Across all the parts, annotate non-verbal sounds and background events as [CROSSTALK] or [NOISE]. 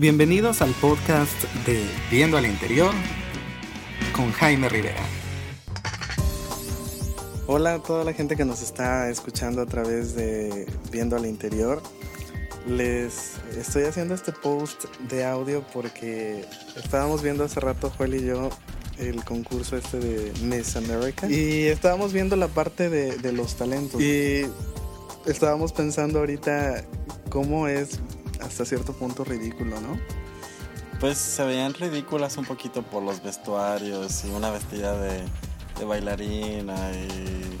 Bienvenidos al podcast de Viendo al Interior con Jaime Rivera. Hola a toda la gente que nos está escuchando a través de Viendo al Interior. Les estoy haciendo este post de audio porque estábamos viendo hace rato, Joel y yo, el concurso este de Miss America. Y estábamos viendo la parte de, de los talentos. Y estábamos pensando ahorita cómo es hasta cierto punto ridículo, ¿no? Pues se veían ridículas un poquito por los vestuarios y una vestida de, de bailarina y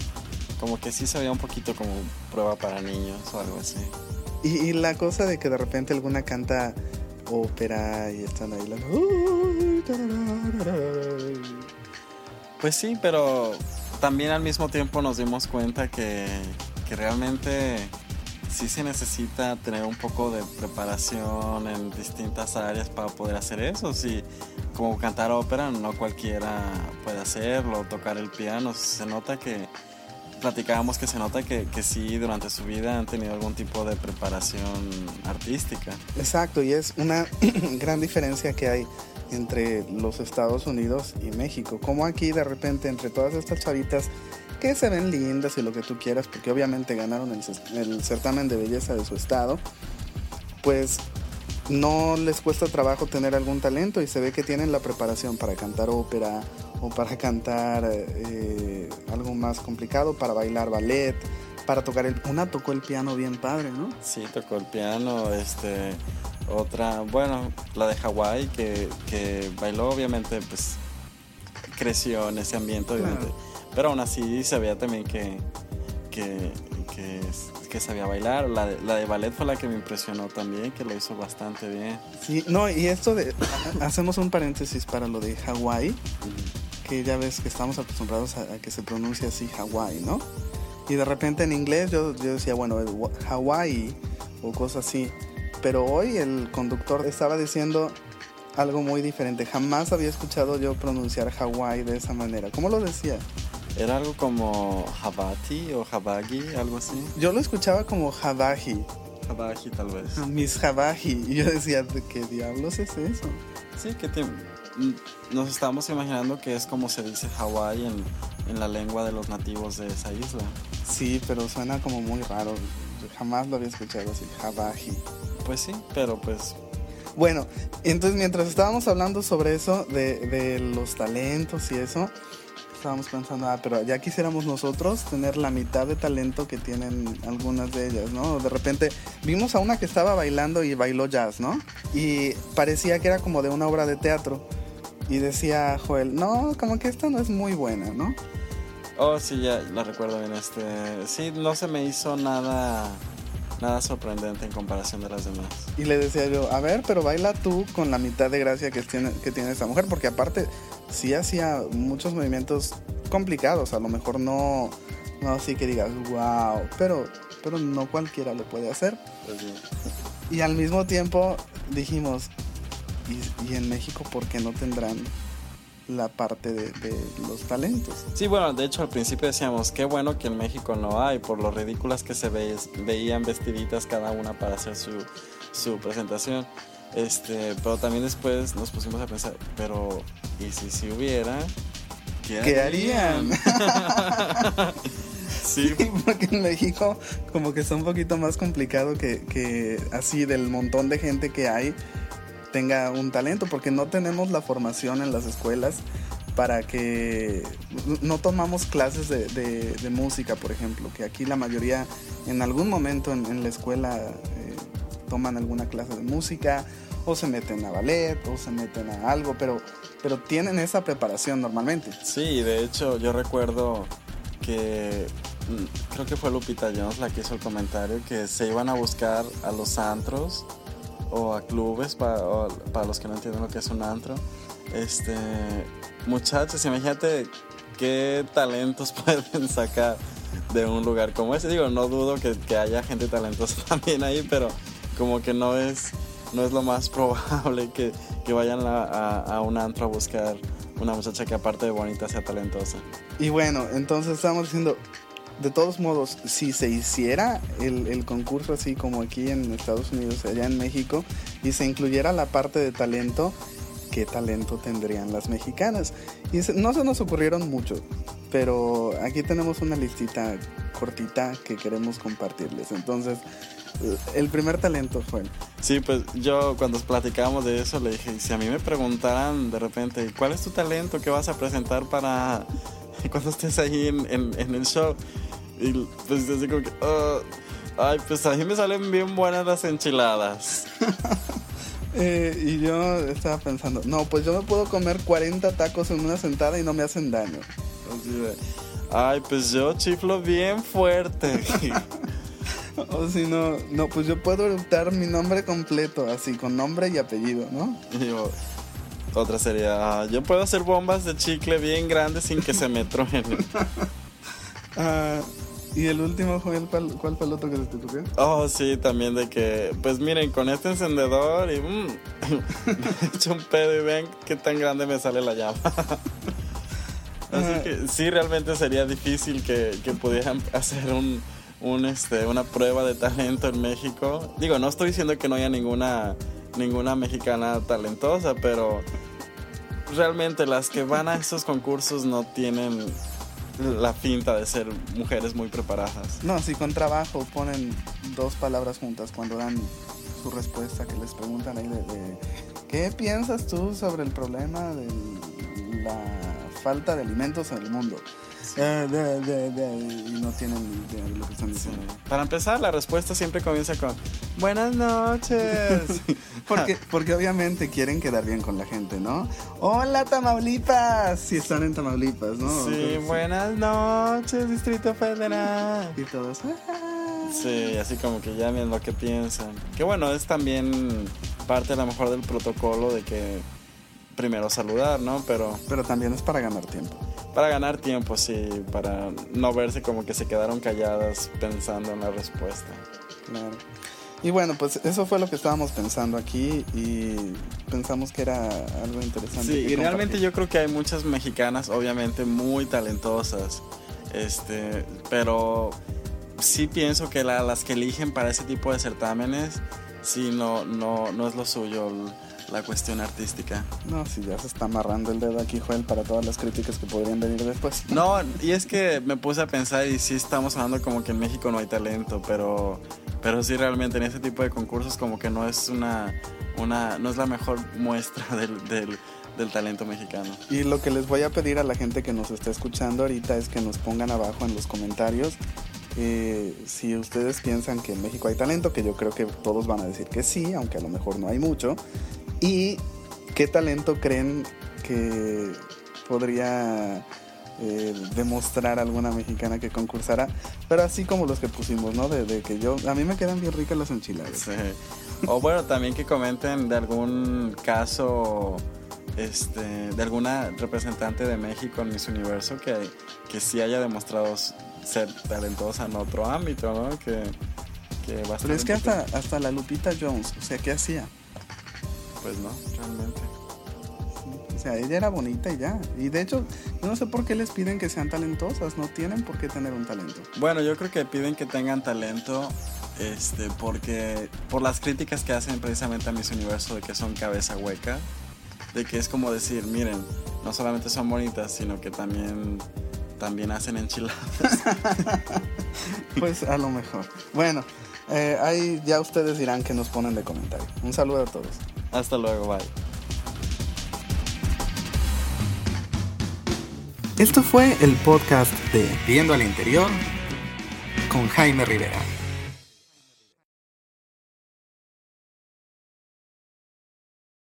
como que sí se veía un poquito como prueba para niños o algo así. Y, la cosa de que de repente alguna canta ópera y están ahí las... Pues sí, pero también al mismo tiempo nos dimos cuenta que, que realmente sí se necesita tener un poco de preparación en distintas áreas para poder hacer eso. Si como cantar ópera no cualquiera puede hacerlo, tocar el piano, se nota que platicábamos que se nota que, que, sí durante su vida han tenido algún tipo de preparación artística. Exacto, y es una [CLEARS THROAT] gran diferencia que hay entre los Estados Unidos y México. Como aquí de repente entre todas estas chavitas que se ven lindas y lo que tú quieras, porque obviamente ganaron el, el certamen de belleza de su estado, pues no les cuesta trabajo tener algún talento y se ve que tienen la preparación para cantar ópera o para cantar eh, algo más complicado, para bailar ballet, para tocar el... Una tocó el piano bien padre, ¿no? Sí, tocó el piano, este... Otra, bueno, la de Hawái, que, que bailó obviamente, pues creció en ese ambiente, obviamente. Pero aún así se veía también que, que, que que sabía bailar. La de, la de ballet fue la que me impresionó también, que lo hizo bastante bien. Sí, no, y esto de. hacemos un paréntesis para lo de Hawái, que ya ves que estamos acostumbrados a, que se pronuncie así Hawái, ¿no? Y de repente en inglés yo, yo decía, bueno, Hawái o cosas así. Pero hoy el conductor estaba diciendo algo muy diferente. Jamás había escuchado yo pronunciar Hawái de esa manera. ¿Cómo lo decía? Era algo como Habati o Habagi, algo así. Yo lo escuchaba como Habaji. Habaji, tal vez. Ah, Miss Habaji. Y yo decía, ¿qué diablos es eso? Sí, que nos estamos imaginando que es como se dice Hawái en, en la lengua de los nativos de esa isla. Sí, pero suena como muy raro. jamás lo había escuchado así, Habaji. Pues sí, pero pues bueno, entonces mientras estábamos hablando sobre eso, de, de, los talentos y eso, estábamos pensando, ah, pero ya quisiéramos nosotros tener la mitad de talento que tienen algunas de ellas, ¿no? De repente vimos a una que estaba bailando y bailó jazz, ¿no? Y parecía que era como de una obra de teatro. Y decía Joel, no, como que esta no es muy buena, ¿no? Oh, sí, ya la recuerdo bien. Este, sí, no se me hizo nada nada sorprendente en comparación de las demás. Y le decía yo, a ver, pero baila tú con la mitad de gracia que tiene, que tiene esta mujer, porque aparte sí hacía muchos movimientos complicados, a lo mejor no, no así que digas, wow, pero, pero no cualquiera lo puede hacer. Pues y al mismo tiempo dijimos, ¿y, y en México por qué no tendrán la parte de, los talentos. Sí, bueno, de hecho al principio decíamos, qué bueno que en México no hay, por lo ridículas que se veían vestiditas cada una para hacer su, su presentación. Este, pero también después nos pusimos a pensar, pero ¿y si, si hubiera? ¿Qué, harían? [LAUGHS] [LAUGHS] sí. porque en México como que es un poquito más complicado que, que así del montón de gente que hay tenga un talento, porque no tenemos la formación en las escuelas para que no tomamos clases de, música, por ejemplo, que aquí la mayoría en algún momento en, la escuela eh, toman alguna clase de música o se meten a ballet o se meten a algo, pero, pero tienen esa preparación normalmente. Sí, de hecho yo recuerdo que mm, creo que fue Lupita Jones la que hizo el comentario que se iban a buscar a los antros o a clubes para, para los que no entienden lo que es un antro. Este, muchachos, imagínate qué talentos [LAUGHS] pueden sacar de un lugar como ese. Digo, no dudo que, que haya gente talentosa [LAUGHS] también ahí, pero como que no es, no es lo más [LAUGHS] probable que, que vayan a, a, un antro a buscar una muchacha que aparte de bonita sea talentosa. Y bueno, entonces estamos diciendo, de todos modos, si se hiciera el, el, concurso así como aquí en Estados Unidos, allá en México, y se incluyera la parte de talento, ¿qué talento tendrían las mexicanas? Y no se nos ocurrieron mucho, pero aquí tenemos una listita cortita que queremos compartirles. Entonces, el primer talento fue. Sí, pues yo cuando platicábamos de eso le dije, si a mí me preguntaran de repente, ¿cuál es tu talento que vas a presentar para [LAUGHS] cuando estés ahí en, en el show? Y pues así como que, ah, ay, pues a mí me salen bien buenas las enchiladas. [LAUGHS] eh, y yo estaba pensando, no, pues yo me puedo comer 40 tacos en una sentada y no me hacen daño. Así de, ay, pues yo chiflo bien fuerte. [LAUGHS] o si no, no, pues yo puedo eructar mi nombre completo, así, con nombre y apellido, ¿no? Y yo, otra sería, ah, yo puedo hacer bombas de chicle bien grandes sin que se me truenen. [LAUGHS] Ah, ¿Y el último, Joel, cuál, cuál fue el otro que se te ocurrió? Oh, sí, también de que, pues miren, con este encendedor y [LAUGHS] mmm, he hecho un pedo y ven qué tan grande me sale la llama. [LAUGHS] Así que sí, realmente sería difícil que, que pudieran [LAUGHS] hacer un, un, este, una prueba de talento en México. Digo, no estoy diciendo que no haya ninguna, ninguna mexicana talentosa, pero realmente las que van a esos concursos no tienen [LAUGHS] la finta de ser mujeres muy preparadas. No, si con trabajo ponen dos palabras juntas cuando dan su respuesta, que les preguntan ahí de, ¿qué piensas tú sobre el problema de la falta de alimentos en el mundo? Y no tienen idea de lo que están diciendo. Para empezar, la respuesta siempre comienza con Buenas noches. [LAUGHS] porque, [LAUGHS] porque obviamente quieren quedar bien con la gente, ¿no? Hola Tamaulipas. Si están en Tamaulipas, ¿no? Sí, buenas noches, Distrito Federal. Y todos. Ah". Sí, así como que ya ven lo que piensan. Que bueno, es también parte a lo mejor del protocolo de que primero saludar, ¿no? Pero... Pero también es para ganar tiempo. Para ganar tiempo, sí, para no verse como que se quedaron calladas pensando en la respuesta. Claro. Y bueno, pues eso fue lo que estábamos pensando aquí y pensamos que era algo interesante. Sí, y realmente yo creo que hay muchas mexicanas, obviamente muy talentosas, este, pero sí pienso que las que eligen para ese tipo de certámenes, sí, no, no, no es lo suyo la cuestión artística. No, si ya se está amarrando el dedo aquí, Joel, para todas las críticas que podrían venir después. No, y es que me puse a pensar y sí estamos hablando como que en México no hay talento, pero, pero sí realmente en ese tipo de concursos como que no es una, una no es la mejor muestra [LAUGHS] del, del, del talento mexicano. Y lo que les voy a pedir a la gente que nos está escuchando ahorita es que nos pongan abajo en los comentarios eh, si ustedes piensan que en México hay talento, que yo creo que todos van a decir que sí, aunque a lo mejor no hay mucho, ¿Y qué talento creen que podría eh, demostrar alguna mexicana que concursara? Pero así como los que pusimos, ¿no? De, que yo, a mí me quedan bien ricas las enchiladas. O bueno, también que comenten de algún caso este, de alguna representante de México en Miss Universo que, que sí haya demostrado ser talentosa en otro ámbito, ¿no? Que, que Pero es que hasta, hasta la Lupita Jones, o sea, ¿qué hacía? Pues no, realmente. O sea, ella era bonita y ya. Y de hecho, yo no sé por qué les piden que sean talentosas, no tienen por qué tener un talento. Bueno, yo creo que piden que tengan talento este, porque por las críticas que hacen precisamente a Miss Universo de que son cabeza hueca, de que es como decir, miren, no solamente son bonitas, sino que también también hacen enchiladas. [LAUGHS] pues a lo mejor. Bueno, eh, ahí ya ustedes dirán que nos ponen de comentario. Un saludo a todos. Hasta luego, bye. Esto fue el podcast de Viendo al Interior con Jaime Rivera.